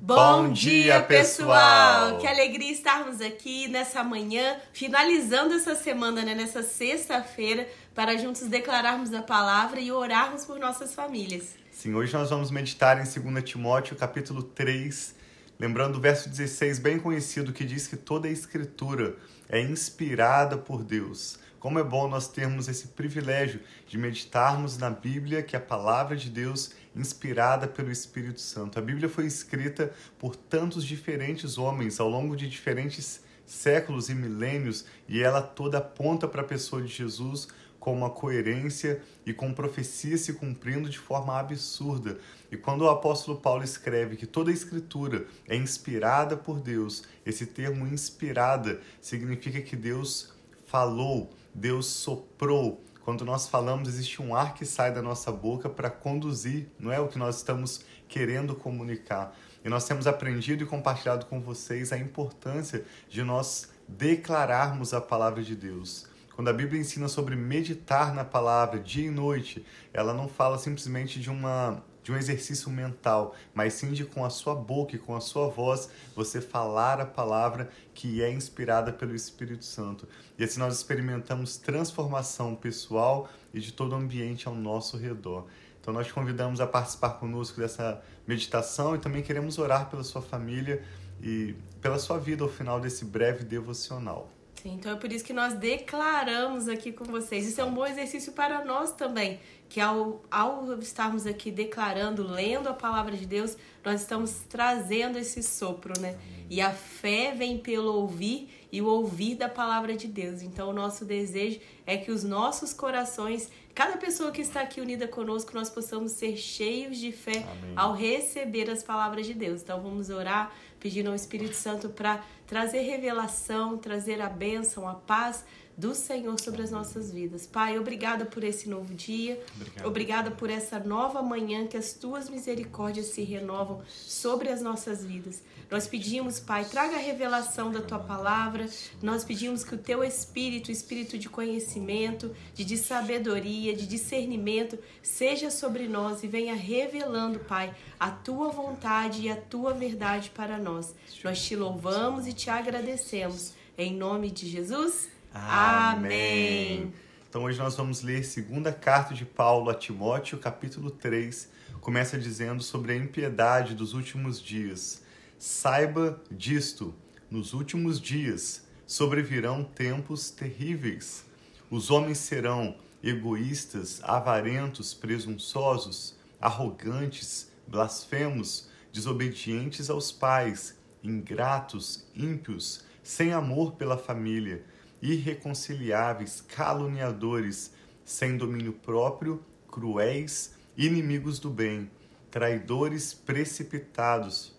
Bom dia, pessoal! Que alegria estarmos aqui nessa manhã, finalizando essa semana, né, nessa sexta-feira, para juntos declararmos a palavra e orarmos por nossas famílias. Sim, hoje nós vamos meditar em 2 Timóteo, capítulo 3, lembrando o verso 16, bem conhecido, que diz que toda a escritura é inspirada por Deus. Como é bom nós termos esse privilégio de meditarmos na Bíblia, que é a palavra de Deus inspirada pelo Espírito Santo. A Bíblia foi escrita por tantos diferentes homens ao longo de diferentes séculos e milênios e ela toda aponta para a pessoa de Jesus com uma coerência e com profecia se cumprindo de forma absurda. E quando o apóstolo Paulo escreve que toda a escritura é inspirada por Deus, esse termo inspirada significa que Deus falou, Deus soprou, quando nós falamos, existe um ar que sai da nossa boca para conduzir, não é o que nós estamos querendo comunicar. E nós temos aprendido e compartilhado com vocês a importância de nós declararmos a palavra de Deus. Quando a Bíblia ensina sobre meditar na palavra dia e noite, ela não fala simplesmente de uma de um exercício mental, mas sim de com a sua boca e com a sua voz você falar a palavra que é inspirada pelo Espírito Santo. E assim nós experimentamos transformação pessoal e de todo o ambiente ao nosso redor. Então nós te convidamos a participar conosco dessa meditação e também queremos orar pela sua família e pela sua vida ao final desse breve devocional. Sim, então é por isso que nós declaramos aqui com vocês. Isso é um bom exercício para nós também, que ao, ao estarmos aqui declarando, lendo a palavra de Deus, nós estamos trazendo esse sopro, né? E a fé vem pelo ouvir e o ouvir da palavra de Deus. Então, o nosso desejo é que os nossos corações, cada pessoa que está aqui unida conosco, nós possamos ser cheios de fé Amém. ao receber as palavras de Deus. Então, vamos orar pedindo ao Espírito Santo para trazer revelação, trazer a bênção, a paz do Senhor sobre as nossas vidas. Pai, obrigada por esse novo dia. Obrigado. Obrigada por essa nova manhã que as tuas misericórdias se renovam sobre as nossas vidas. Nós pedimos, Pai, traga a revelação da tua palavra. Nós pedimos que o teu espírito, espírito de conhecimento, de sabedoria, de discernimento, seja sobre nós e venha revelando, Pai, a tua vontade e a tua verdade para nós. Nós te louvamos e te agradecemos. Em nome de Jesus. Amém. Então hoje nós vamos ler segunda carta de Paulo a Timóteo, capítulo 3. Começa dizendo sobre a impiedade dos últimos dias. Saiba disto: nos últimos dias sobrevirão tempos terríveis. Os homens serão egoístas, avarentos, presunçosos, arrogantes, blasfemos, desobedientes aos pais, ingratos, ímpios, sem amor pela família, irreconciliáveis, caluniadores, sem domínio próprio, cruéis, inimigos do bem, traidores precipitados,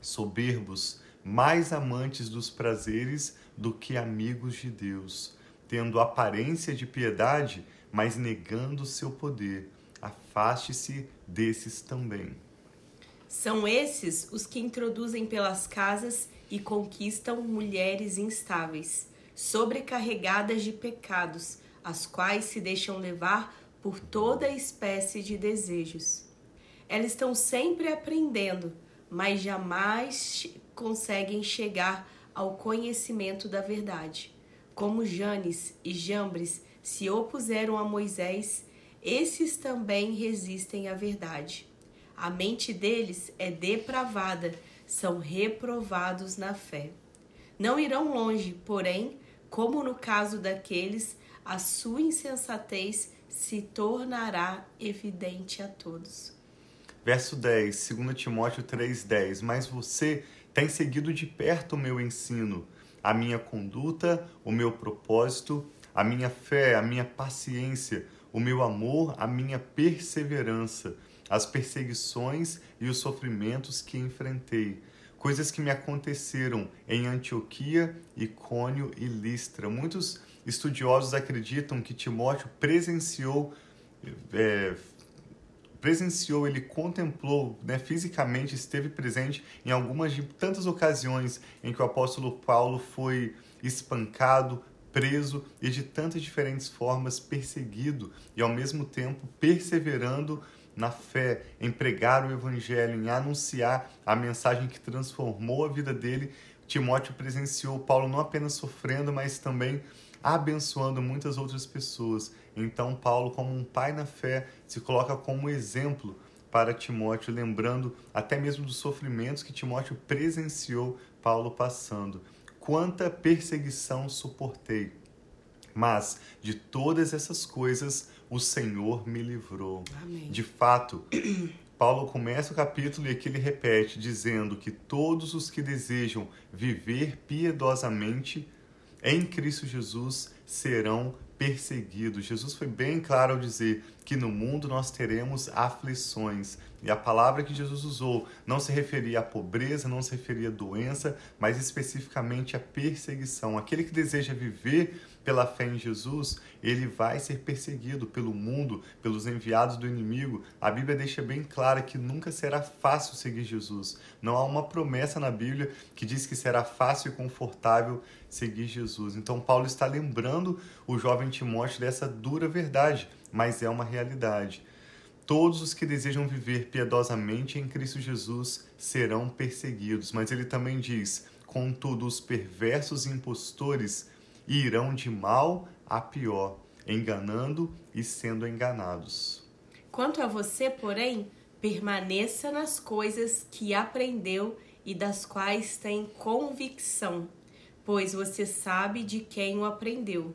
soberbos, mais amantes dos prazeres do que amigos de Deus, tendo aparência de piedade, mas negando seu poder. Afaste-se desses também. São esses os que introduzem pelas casas e conquistam mulheres instáveis, sobrecarregadas de pecados, as quais se deixam levar por toda espécie de desejos. Elas estão sempre aprendendo mas jamais conseguem chegar ao conhecimento da verdade. Como Janes e Jambres se opuseram a Moisés, esses também resistem à verdade. A mente deles é depravada, são reprovados na fé. Não irão longe, porém, como no caso daqueles, a sua insensatez se tornará evidente a todos. Verso 10, 2 Timóteo 3,10 Mas você tem seguido de perto o meu ensino, a minha conduta, o meu propósito, a minha fé, a minha paciência, o meu amor, a minha perseverança, as perseguições e os sofrimentos que enfrentei, coisas que me aconteceram em Antioquia, Icônio e Listra. Muitos estudiosos acreditam que Timóteo presenciou é, presenciou, ele contemplou, né, fisicamente esteve presente em algumas de tantas ocasiões em que o apóstolo Paulo foi espancado, preso e de tantas diferentes formas perseguido e ao mesmo tempo perseverando na fé, em pregar o evangelho, em anunciar a mensagem que transformou a vida dele. Timóteo presenciou Paulo não apenas sofrendo, mas também abençoando muitas outras pessoas. Então, Paulo, como um pai na fé, se coloca como exemplo para Timóteo, lembrando até mesmo dos sofrimentos que Timóteo presenciou Paulo passando. Quanta perseguição suportei, mas de todas essas coisas o Senhor me livrou. Amém. De fato, Paulo começa o capítulo e aqui ele repete, dizendo que todos os que desejam viver piedosamente em Cristo Jesus serão perseguidos. Jesus foi bem claro ao dizer que no mundo nós teremos aflições. E a palavra que Jesus usou não se referia à pobreza, não se referia à doença, mas especificamente à perseguição. Aquele que deseja viver pela fé em Jesus, ele vai ser perseguido pelo mundo, pelos enviados do inimigo. A Bíblia deixa bem clara que nunca será fácil seguir Jesus. Não há uma promessa na Bíblia que diz que será fácil e confortável seguir Jesus. Então, Paulo está lembrando o jovem Timóteo dessa dura verdade, mas é uma realidade. Todos os que desejam viver piedosamente em Cristo Jesus serão perseguidos. Mas ele também diz: contudo, os perversos impostores irão de mal a pior, enganando e sendo enganados. Quanto a você, porém, permaneça nas coisas que aprendeu e das quais tem convicção, pois você sabe de quem o aprendeu.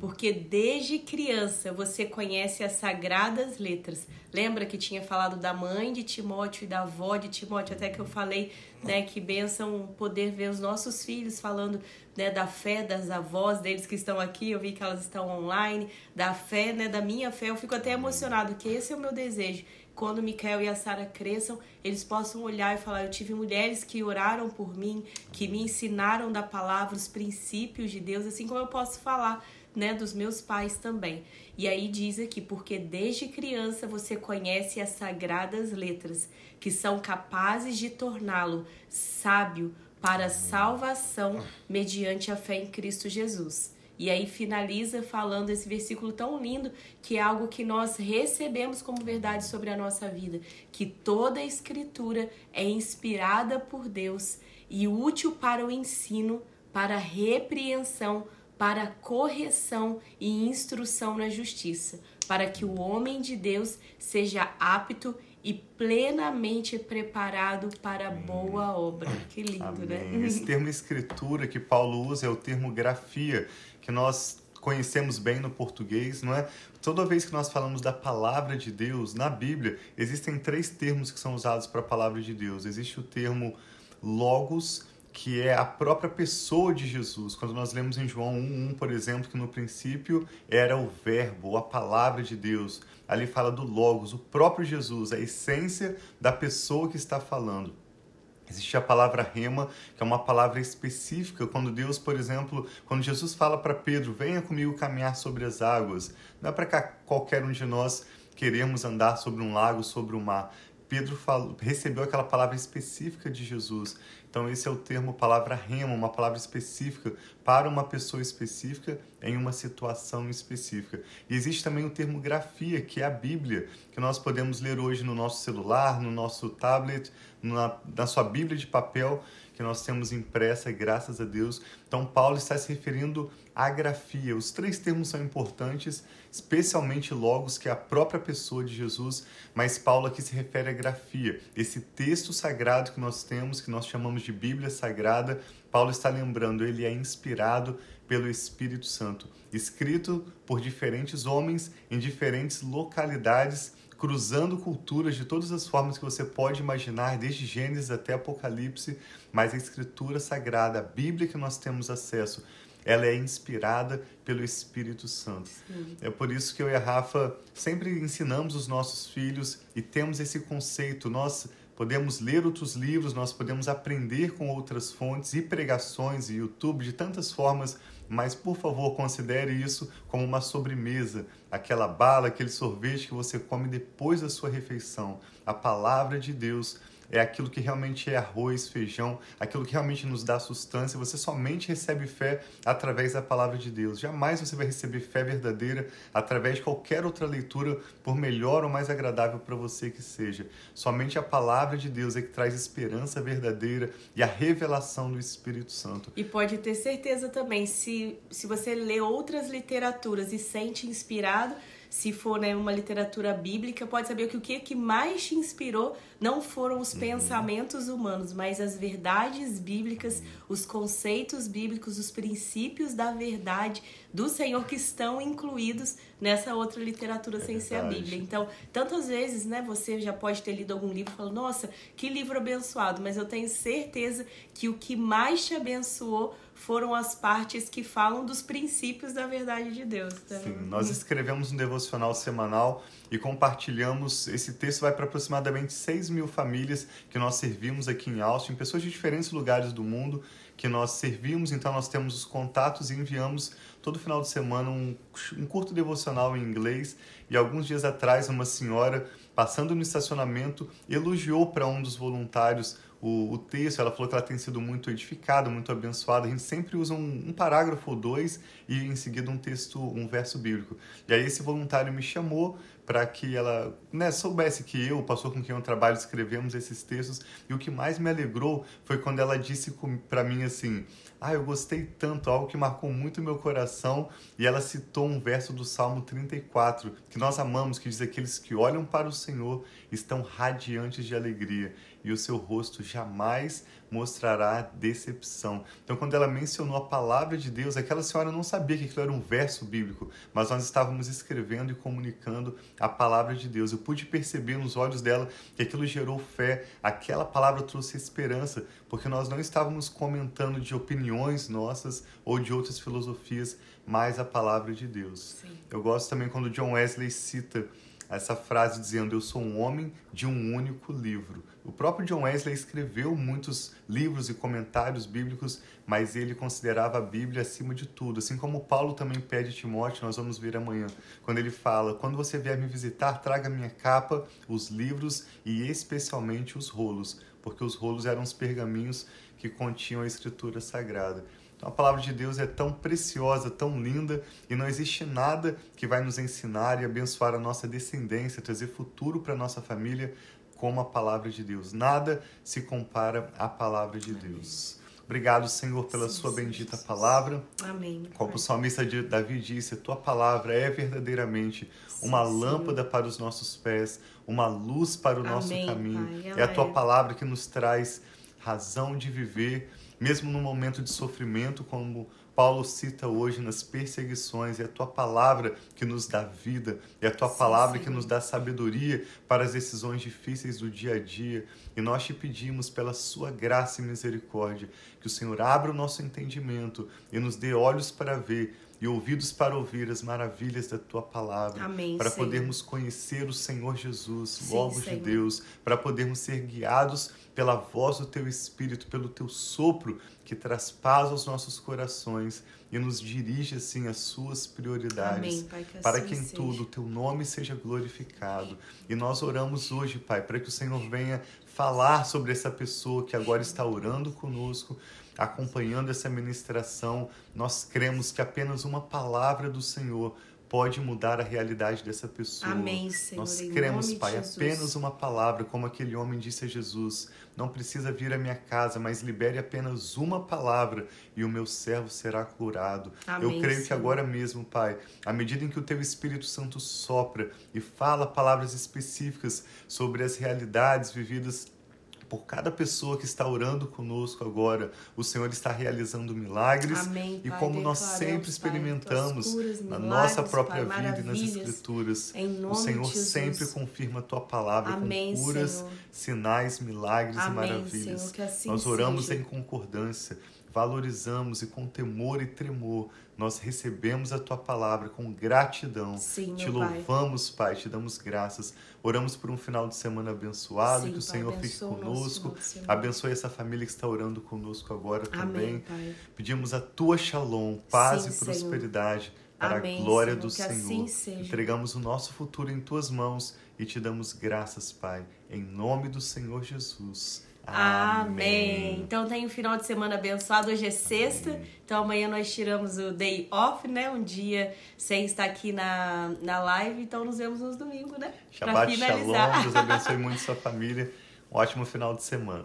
Porque desde criança você conhece as sagradas letras. Lembra que tinha falado da mãe de Timóteo e da avó de Timóteo, até que eu falei, né, que benção poder ver os nossos filhos falando, né, da fé das avós deles que estão aqui, eu vi que elas estão online, da fé, né, da minha fé. Eu fico até emocionado, que esse é o meu desejo. Quando o Micael e a Sara cresçam, eles possam olhar e falar: Eu tive mulheres que oraram por mim, que me ensinaram da palavra, os princípios de Deus, assim como eu posso falar né, dos meus pais também. E aí diz aqui, porque desde criança você conhece as sagradas letras, que são capazes de torná-lo sábio para salvação mediante a fé em Cristo Jesus. E aí finaliza falando esse versículo tão lindo, que é algo que nós recebemos como verdade sobre a nossa vida, que toda a escritura é inspirada por Deus e útil para o ensino, para a repreensão, para correção e instrução na justiça, para que o homem de Deus seja apto e plenamente preparado para a boa obra. Que lindo, né? Amém. né? Esse termo escritura que Paulo usa é o termo grafia, que nós conhecemos bem no português, não é? Toda vez que nós falamos da palavra de Deus na Bíblia, existem três termos que são usados para a palavra de Deus. Existe o termo logos, que é a própria pessoa de Jesus. Quando nós lemos em João 1:1, por exemplo, que no princípio era o verbo, a palavra de Deus. Ali fala do logos, o próprio Jesus, a essência da pessoa que está falando. Existe a palavra rema, que é uma palavra específica, quando Deus, por exemplo, quando Jesus fala para Pedro, venha comigo caminhar sobre as águas, não é para qualquer um de nós queremos andar sobre um lago, sobre o mar. Pedro falou, recebeu aquela palavra específica de Jesus. Então, esse é o termo palavra rema, uma palavra específica para uma pessoa específica em uma situação específica. E existe também o termo grafia, que é a Bíblia, que nós podemos ler hoje no nosso celular, no nosso tablet, na, na sua Bíblia de papel que nós temos impressa, graças a Deus. Então, Paulo está se referindo à grafia. Os três termos são importantes, especialmente logos, que é a própria pessoa de Jesus, mas Paulo aqui se refere à grafia. Esse texto sagrado que nós temos, que nós chamamos de Bíblia Sagrada, Paulo está lembrando, ele é inspirado pelo Espírito Santo, escrito por diferentes homens em diferentes localidades cruzando culturas de todas as formas que você pode imaginar, desde Gênesis até Apocalipse, mas a escritura sagrada, a Bíblia que nós temos acesso, ela é inspirada pelo Espírito Santo. Sim. É por isso que eu e a Rafa sempre ensinamos os nossos filhos e temos esse conceito. Nós podemos ler outros livros, nós podemos aprender com outras fontes e pregações e YouTube de tantas formas mas por favor considere isso como uma sobremesa, aquela bala, aquele sorvete que você come depois da sua refeição. A palavra de Deus é aquilo que realmente é arroz, feijão, aquilo que realmente nos dá sustância. Você somente recebe fé através da palavra de Deus. Jamais você vai receber fé verdadeira através de qualquer outra leitura, por melhor ou mais agradável para você que seja. Somente a palavra de Deus é que traz esperança verdadeira e a revelação do Espírito Santo. E pode ter certeza também, se, se você lê outras literaturas e sente inspirado, se for né, uma literatura bíblica, pode saber que o que, que mais te inspirou não foram os uhum. pensamentos humanos, mas as verdades bíblicas, os conceitos bíblicos, os princípios da verdade do Senhor que estão incluídos nessa outra literatura é sem verdade. ser a Bíblia. Então, tantas vezes, né, você já pode ter lido algum livro e falou, nossa, que livro abençoado, mas eu tenho certeza que o que mais te abençoou foram as partes que falam dos princípios da verdade de Deus. Tá? Sim, nós escrevemos um devocional semanal e compartilhamos. Esse texto vai para aproximadamente 6 mil famílias que nós servimos aqui em Austin, pessoas de diferentes lugares do mundo que nós servimos, então nós temos os contatos e enviamos todo final de semana um, um curto devocional em inglês. E alguns dias atrás, uma senhora passando no estacionamento elogiou para um dos voluntários o, o, texto, ela falou que ela tem sido muito edificada, muito abençoada. A gente sempre usa um, um, parágrafo ou dois e em seguida um texto, um verso bíblico. E aí esse voluntário me chamou para que ela né, soubesse que eu, o pastor com quem eu trabalho, escrevemos esses textos. E o que mais me alegrou foi quando ela disse para mim assim: Ah, eu gostei tanto, algo que marcou muito meu coração. E ela citou um verso do Salmo 34, que nós amamos, que diz: Aqueles que olham para o Senhor estão radiantes de alegria e o seu rosto jamais mostrará decepção. Então, quando ela mencionou a palavra de Deus, aquela senhora não sabia que aquilo era um verso bíblico, mas nós estávamos escrevendo e comunicando a palavra de Deus. Eu pude perceber nos olhos dela que aquilo gerou fé, aquela palavra trouxe esperança, porque nós não estávamos comentando de opiniões nossas ou de outras filosofias, mas a palavra de Deus. Sim. Eu gosto também quando John Wesley cita essa frase dizendo: Eu sou um homem de um único livro. O próprio John Wesley escreveu muitos livros e comentários bíblicos, mas ele considerava a Bíblia acima de tudo. Assim como Paulo também pede a Timóteo, nós vamos ver amanhã, quando ele fala: Quando você vier me visitar, traga minha capa, os livros e especialmente os rolos, porque os rolos eram os pergaminhos que continham a Escritura Sagrada. Então, a palavra de Deus é tão preciosa, tão linda, e não existe nada que vai nos ensinar e abençoar a nossa descendência, trazer futuro para a nossa família como a palavra de Deus. Nada se compara à palavra de Deus. Obrigado, Senhor, pela sim, sua bendita sim, palavra. Amém. Como o salmista Davi disse, tua palavra é verdadeiramente uma sim, lâmpada para os nossos pés, uma luz para o Amém, nosso caminho. Pai, é a tua palavra que nos traz razão de viver mesmo no momento de sofrimento, como Paulo cita hoje nas perseguições, é a tua palavra que nos dá vida, é a tua sim, palavra sim. que nos dá sabedoria para as decisões difíceis do dia a dia. E nós te pedimos, pela sua graça e misericórdia, que o Senhor abra o nosso entendimento e nos dê olhos para ver e ouvidos para ouvir as maravilhas da tua palavra, Amém, para Senhor. podermos conhecer o Senhor Jesus, o Logos de Deus, para podermos ser guiados pela voz do teu Espírito, pelo teu sopro que traz paz aos nossos corações e nos dirige assim às suas prioridades, Amém, pai, que para assim que em seja. tudo o teu nome seja glorificado. E nós oramos hoje, Pai, para que o Senhor venha falar sobre essa pessoa que agora está orando conosco, acompanhando essa ministração. Nós cremos que apenas uma palavra do Senhor pode mudar a realidade dessa pessoa. Amém, Senhor. Nós cremos, Pai, apenas uma palavra, como aquele homem disse a Jesus: Não precisa vir à minha casa, mas libere apenas uma palavra e o meu servo será curado. Amém, Eu creio Senhor. que agora mesmo, Pai, à medida em que o teu Espírito Santo sopra e fala palavras específicas sobre as realidades vividas por cada pessoa que está orando conosco agora, o Senhor está realizando milagres. Amém, e pai, como nós sempre experimentamos pai, curas, na nossa própria pai, vida e nas Escrituras, o Senhor sempre confirma a tua palavra Amém, com curas, Senhor. sinais, milagres Amém, e maravilhas. Senhor, assim nós oramos seja. em concordância valorizamos e com temor e tremor nós recebemos a tua palavra com gratidão. Sim, te louvamos, pai. pai. te damos graças. Oramos por um final de semana abençoado, Sim, que o pai, Senhor fique conosco. Abençoe essa família que está orando conosco agora Amém, também. pai. Pedimos a tua shalom, paz Sim, e prosperidade. Senhor para Amém, a glória Senhor, do que Senhor. assim. Entregamos o nosso futuro em tuas mãos e te damos graças, Pai, em nome do Senhor Jesus. Amém. Então tem um final de semana abençoado. Hoje é sexta, Amém. então amanhã nós tiramos o day off, né? Um dia sem estar aqui na, na live, então nos vemos nos domingos, né? Pra Shabbat Shalom, finalizar. Deus abençoe muito sua família. Um ótimo final de semana.